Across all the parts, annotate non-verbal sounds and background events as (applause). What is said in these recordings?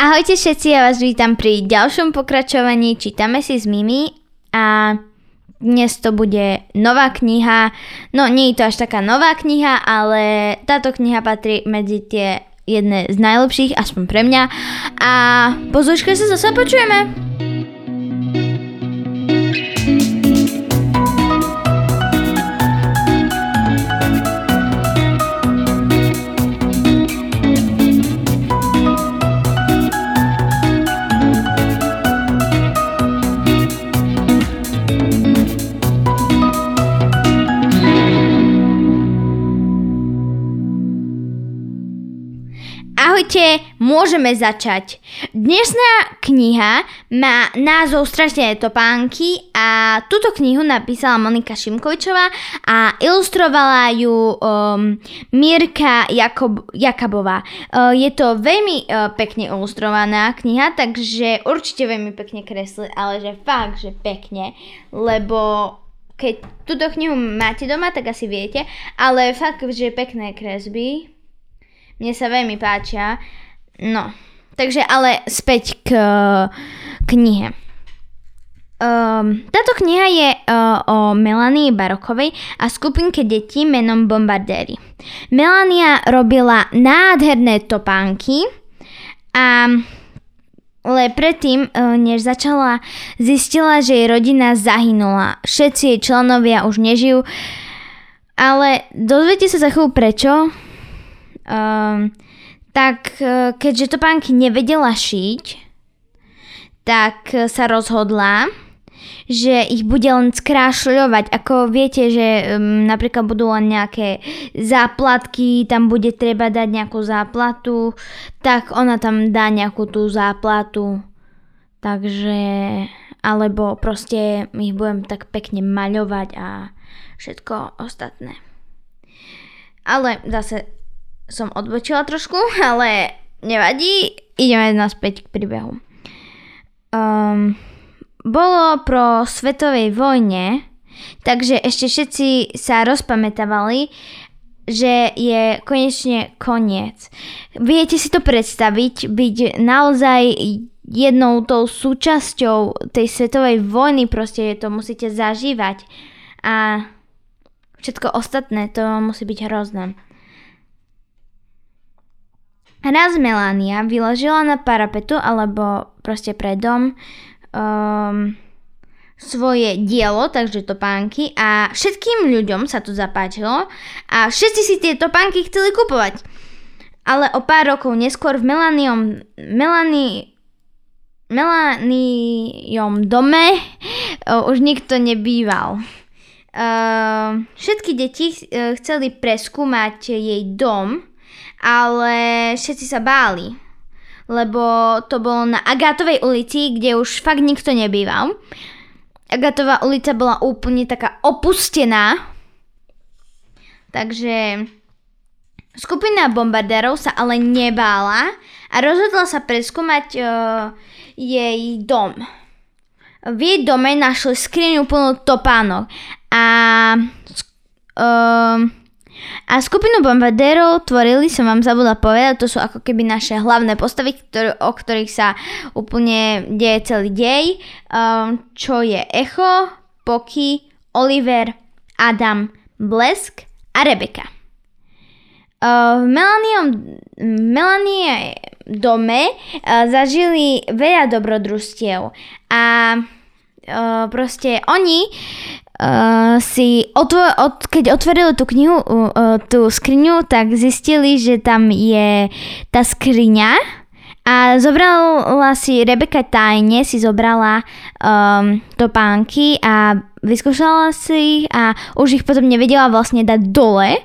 Ahojte všetci, ja vás vítam pri ďalšom pokračovaní Čítame si s Mimi a dnes to bude nová kniha. No nie je to až taká nová kniha, ale táto kniha patrí medzi tie jedné z najlepších, aspoň pre mňa. A po sa zase počujeme. Ahojte, môžeme začať. Dnešná kniha má názov Strašné topánky a túto knihu napísala Monika Šimkovičová a ilustrovala ju um, Mirka Jakob, Jakabová. Uh, je to veľmi uh, pekne ilustrovaná kniha, takže určite veľmi pekne kresli, ale že fakt, že pekne, lebo keď túto knihu máte doma, tak asi viete, ale fakt, že pekné kresby, mne sa veľmi páčia. No, takže ale späť k knihe. Um, táto kniha je uh, o Melanii Barokovej a skupinke detí menom Bombardéry. Melania robila nádherné topánky a ale predtým, uh, než začala, zistila, že jej rodina zahynula. Všetci jej členovia už nežijú, ale dozviete sa za chvíľu prečo. Um, tak e, keďže topánky nevedela šiť, tak e, sa rozhodla, že ich bude len skrášľovať. Ako viete, že um, napríklad budú len nejaké záplatky, tam bude treba dať nejakú záplatu, tak ona tam dá nejakú tú záplatu. Takže, alebo proste ich budem tak pekne maľovať a všetko ostatné. Ale zase som odbočila trošku, (laughs) ale nevadí, ideme naspäť k príbehu. Um, bolo pro svetovej vojne, takže ešte všetci sa rozpamätávali, že je konečne koniec. Viete si to predstaviť, byť naozaj jednou tou súčasťou tej svetovej vojny, proste to musíte zažívať a všetko ostatné, to musí byť hrozné. Raz Melania vyložila na parapetu alebo proste pred dom um, svoje dielo, takže topánky a všetkým ľuďom sa to zapáčilo a všetci si tie topánky chceli kupovať. Ale o pár rokov neskôr v Melaniom, Melani, Melaniom dome uh, už nikto nebýval. Uh, všetky deti uh, chceli preskúmať jej dom, ale všetci sa báli, lebo to bolo na Agátovej ulici, kde už fakt nikto nebýval. Agatová ulica bola úplne taká opustená, takže skupina bombardérov sa ale nebála a rozhodla sa preskúmať uh, jej dom. V jej dome našli skriňu plnú topánok a uh, a skupinu bombardérov tvorili, som vám zabudla povedať, to sú ako keby naše hlavné postavy, ktoré, o ktorých sa úplne deje celý dej, um, čo je Echo, Poky, Oliver, Adam, Blesk a Rebeka. V Melaniom, Melanie dome uh, zažili veľa dobrodružstiev a uh, proste oni uh, si otvo- od, keď otvorili tú knihu, uh, tú skriňu, tak zistili, že tam je tá skriňa a zobrala si, Rebeka tajne si zobrala um, topánky a vyskúšala si ich a už ich potom nevedela vlastne dať dole.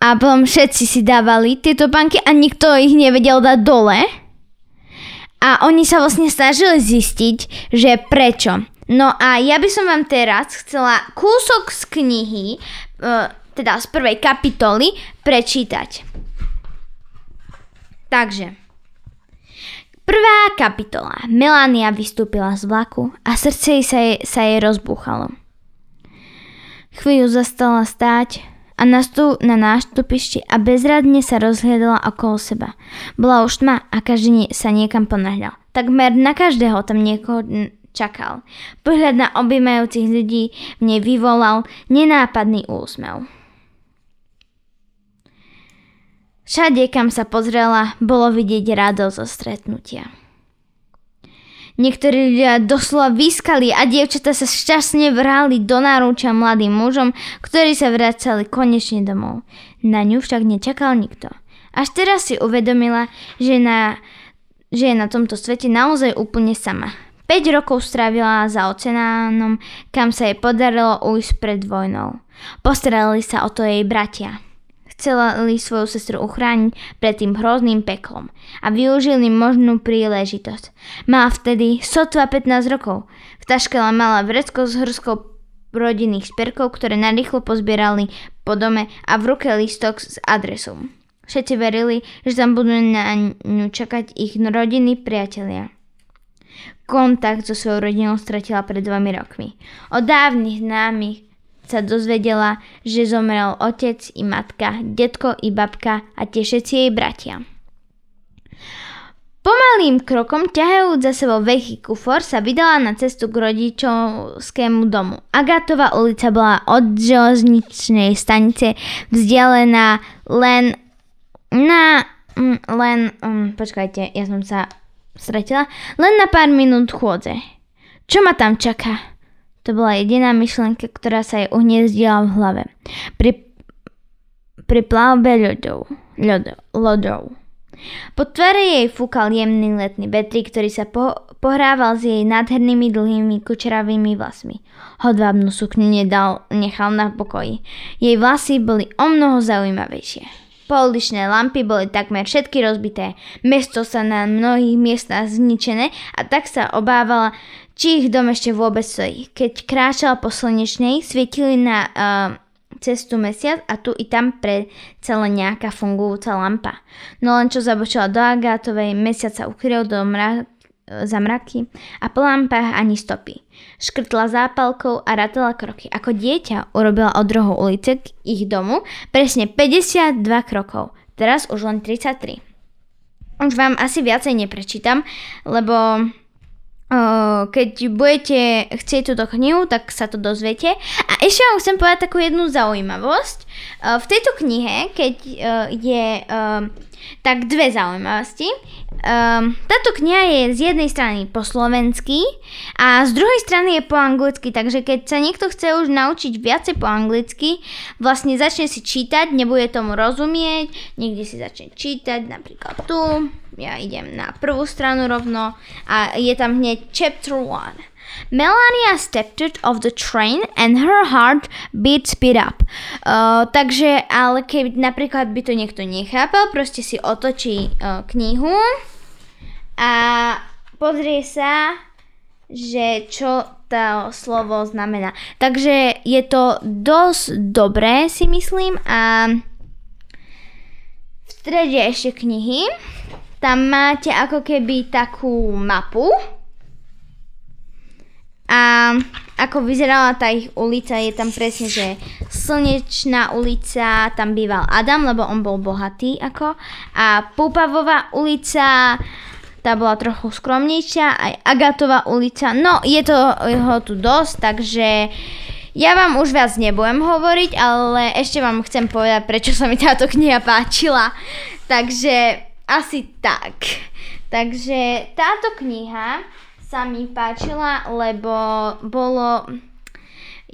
A potom všetci si dávali tie topánky a nikto ich nevedel dať dole. A oni sa vlastne snažili zistiť, že prečo. No a ja by som vám teraz chcela kúsok z knihy, e, teda z prvej kapitoly, prečítať. Takže, prvá kapitola. Melania vystúpila z vlaku a srdce sa jej, sa jej rozbúchalo. Chvíľu zastala stáť a nastú na nástupišti a bezradne sa rozhľadala okolo seba. Bola už tma a každý sa niekam ponáhľal. Takmer na každého tam niekoho čakal. Pohľad na objímajúcich ľudí v nej vyvolal nenápadný úsmev. Všade, kam sa pozrela, bolo vidieť radosť zo stretnutia. Niektorí ľudia doslova vyskali a dievčatá sa šťastne vrali do náručia mladým mužom, ktorí sa vracali konečne domov. Na ňu však nečakal nikto. Až teraz si uvedomila, že, na, že je na tomto svete naozaj úplne sama. 5 rokov strávila za oceánom, kam sa jej podarilo ujsť pred vojnou. Postarali sa o to jej bratia chceli svoju sestru uchrániť pred tým hrozným peklom a využili možnú príležitosť. Mala vtedy sotva 15 rokov. V taške mala vrecko s hrskou rodinných šperkov, ktoré narýchlo pozbierali po dome a v ruke listok s adresou. Všetci verili, že tam budú na ňu čakať ich rodiny priatelia. Kontakt so svojou rodinou stratila pred dvomi rokmi. Od dávnych známych sa dozvedela, že zomrel otec i matka, detko i babka a tie všetci jej bratia. Pomalým krokom, ťahajúc za sebou veľký kufor, sa vydala na cestu k rodičovskému domu. Agatová ulica bola od železničnej stanice vzdialená len na... Len... Um, počkajte, ja som sa stratila. Len na pár minút chôdze. Čo ma tam čaká? To bola jediná myšlenka, ktorá sa jej uhniezdila v hlave. Pri, pri plavbe ľodov. ľodov, ľodov. Po tvare jej fúkal jemný letný vetrík, ktorý sa po, pohrával s jej nádhernými dlhými kučeravými vlasmi. Hodvábnu sukňu nedal, nechal na pokoji. Jej vlasy boli o mnoho zaujímavejšie. Pouličné lampy boli takmer všetky rozbité, mesto sa na mnohých miestach zničené a tak sa obávala, či ich dom ešte vôbec stojí. Keď kráčala po slnečnej, svietili na uh, cestu mesiac a tu i tam pre celé nejaká fungujúca lampa. No len čo zabočila do Agátovej, mesiac sa ukryl do mrak, za mraky a po lampách ani stopy. Škrtla zápalkou a ratala kroky. Ako dieťa urobila od rohu ulice k ich domu presne 52 krokov. Teraz už len 33. Už vám asi viacej neprečítam, lebo keď budete chcieť túto knihu, tak sa to dozviete. A ešte vám chcem povedať takú jednu zaujímavosť. V tejto knihe, keď je tak dve zaujímavosti. Um, táto kniha je z jednej strany po slovensky a z druhej strany je po anglicky, takže keď sa niekto chce už naučiť viacej po anglicky, vlastne začne si čítať, nebude tomu rozumieť, niekde si začne čítať, napríklad tu, ja idem na prvú stranu rovno a je tam hneď chapter 1. Melania stepped out of the train and her heart beat speed up. Uh, takže, ale keď napríklad by to niekto nechápal, proste si otočí uh, knihu a pozrie sa, že čo to slovo znamená. Takže je to dosť dobré, si myslím. A v strede ešte knihy. Tam máte ako keby takú mapu a ako vyzerala tá ich ulica, je tam presne, že Slnečná ulica, tam býval Adam, lebo on bol bohatý ako. A Púpavová ulica, tá bola trochu skromnejšia, aj Agatová ulica. No, je to jeho tu dosť, takže ja vám už viac nebudem hovoriť, ale ešte vám chcem povedať, prečo sa mi táto kniha páčila. Takže asi tak. Takže táto kniha sa mi páčila, lebo bolo...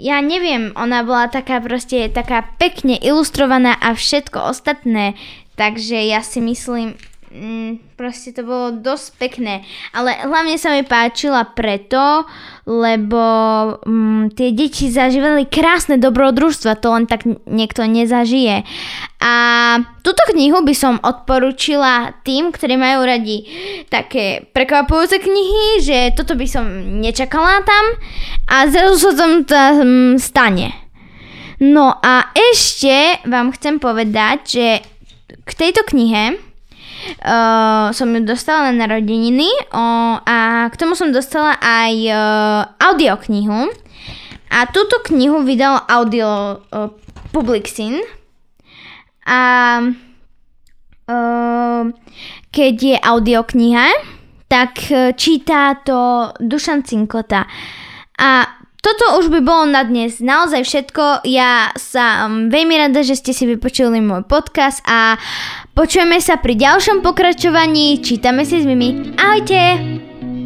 Ja neviem, ona bola taká proste, taká pekne ilustrovaná a všetko ostatné, takže ja si myslím, mm, proste to bolo dosť pekné. Ale hlavne sa mi páčila preto, lebo mm, tie deti zažívali krásne dobrodružstva, to len tak niekto nezažije. A túto knihu by som odporúčila tým, ktorí majú radi také prekvapujúce knihy, že toto by som nečakala tam a zrazu sa tam stane. No a ešte vám chcem povedať, že k tejto knihe uh, som ju dostala na narodeniny uh, a k tomu som dostala aj uh, audioknihu. A túto knihu vydal audio uh, Publixin. A uh, keď je audiokniha, tak e, číta to Dušan Cinkota. A toto už by bolo na dnes naozaj všetko. Ja sa um, veľmi rada, že ste si vypočuli môj podcast a počujeme sa pri ďalšom pokračovaní. Čítame si s Mimi. Ahojte!